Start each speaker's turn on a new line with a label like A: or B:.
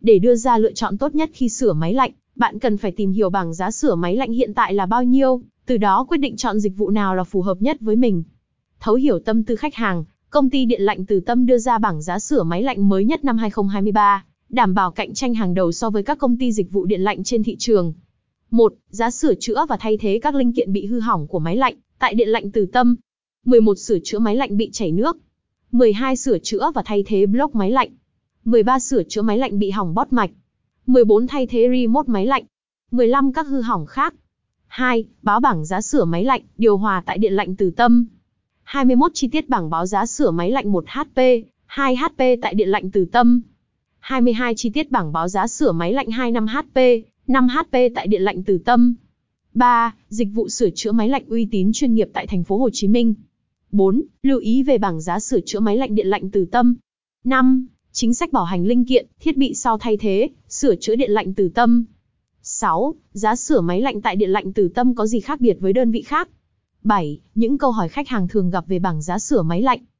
A: Để đưa ra lựa chọn tốt nhất khi sửa máy lạnh, bạn cần phải tìm hiểu bảng giá sửa máy lạnh hiện tại là bao nhiêu, từ đó quyết định chọn dịch vụ nào là phù hợp nhất với mình. Thấu hiểu tâm tư khách hàng, công ty điện lạnh Từ Tâm đưa ra bảng giá sửa máy lạnh mới nhất năm 2023, đảm bảo cạnh tranh hàng đầu so với các công ty dịch vụ điện lạnh trên thị trường. 1. Giá sửa chữa và thay thế các linh kiện bị hư hỏng của máy lạnh tại điện lạnh Từ Tâm. 11. Sửa chữa máy lạnh bị chảy nước. 12. Sửa chữa và thay thế block máy lạnh. 13. Sửa chữa máy lạnh bị hỏng bót mạch. 14. Thay thế remote máy lạnh. 15. Các hư hỏng khác. 2. Báo bảng giá sửa máy lạnh, điều hòa tại điện lạnh Từ Tâm. 21. Chi tiết bảng báo giá sửa máy lạnh 1 HP, 2 HP tại điện lạnh Từ Tâm. 22. Chi tiết bảng báo giá sửa máy lạnh 25 HP, 5 HP tại điện lạnh Từ Tâm. 3. Dịch vụ sửa chữa máy lạnh uy tín chuyên nghiệp tại thành phố Hồ Chí Minh. 4. Lưu ý về bảng giá sửa chữa máy lạnh điện lạnh Từ Tâm. 5. Chính sách bảo hành linh kiện, thiết bị sau thay thế, sửa chữa điện lạnh Từ Tâm. 6. Giá sửa máy lạnh tại điện lạnh Từ Tâm có gì khác biệt với đơn vị khác? 7. Những câu hỏi khách hàng thường gặp về bảng giá sửa máy lạnh.